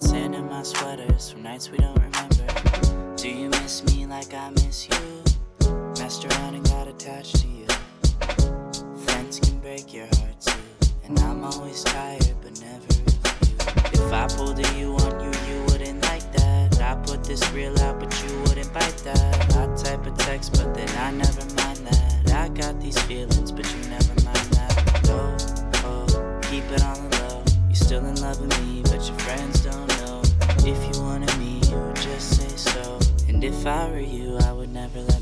sand in my sweaters from nights we don't remember. Do you miss me like I miss you? Messed around and got attached to you. Friends can break your heart too. And I'm always tired, but never of you. If I pulled a you on you, you wouldn't like that. I put this real out, but you wouldn't bite that. I type a text, but then I never mind that. I got these feelings, but you never mind that. Oh, oh, keep it on the low. You're still in love with me, but your friends don't know. If you wanted me, you would just say so. And if I were you, I would never let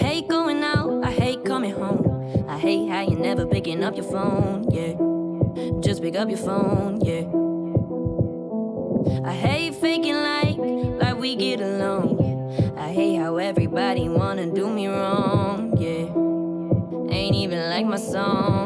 hate going out, I hate coming home. I hate how you're never picking up your phone, yeah. Just pick up your phone, yeah. I hate faking like, like we get along. I hate how everybody wanna do me wrong, yeah. Ain't even like my song.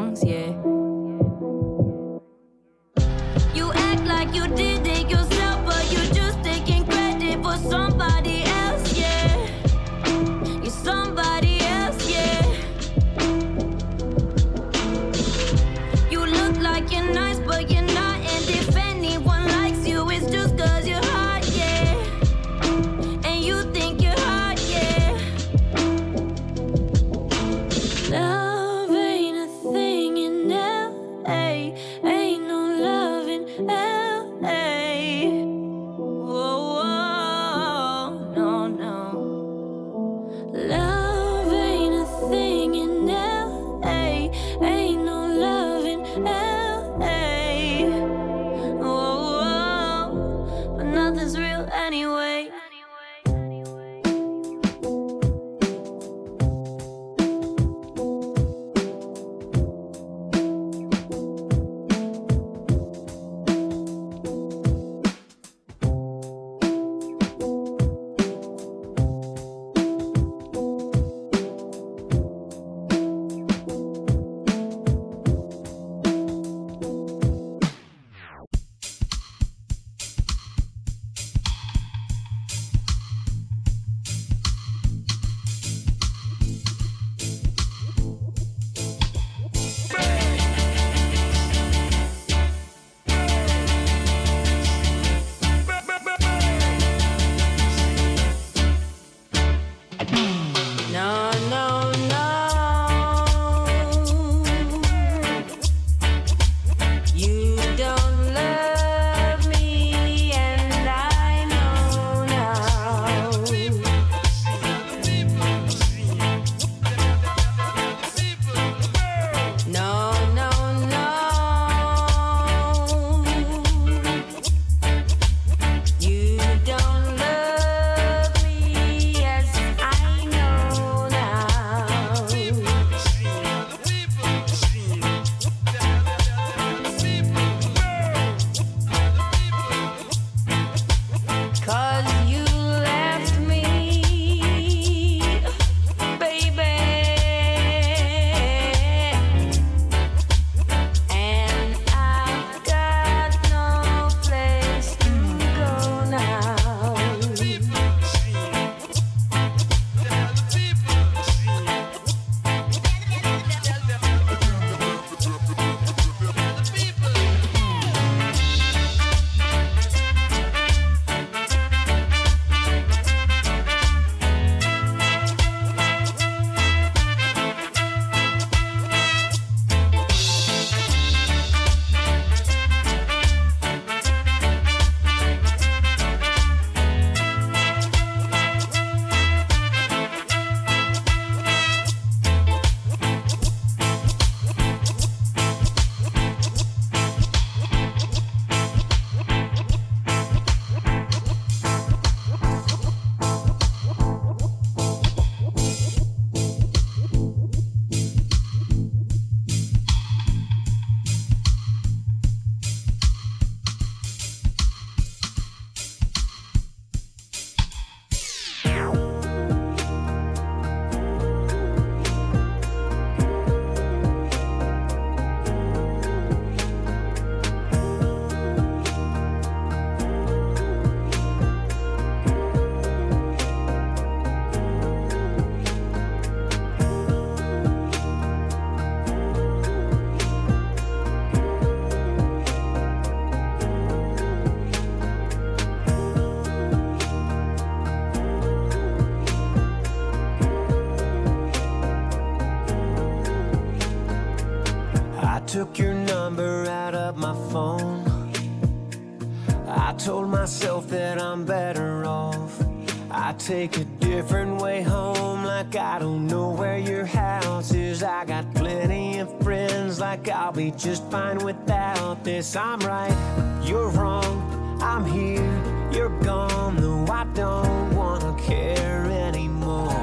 Take a different way home, like I don't know where your house is. I got plenty of friends, like I'll be just fine without this. I'm right, you're wrong. I'm here, you're gone, though I don't wanna care anymore.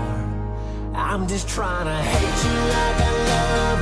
I'm just trying to hate you like I love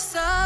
same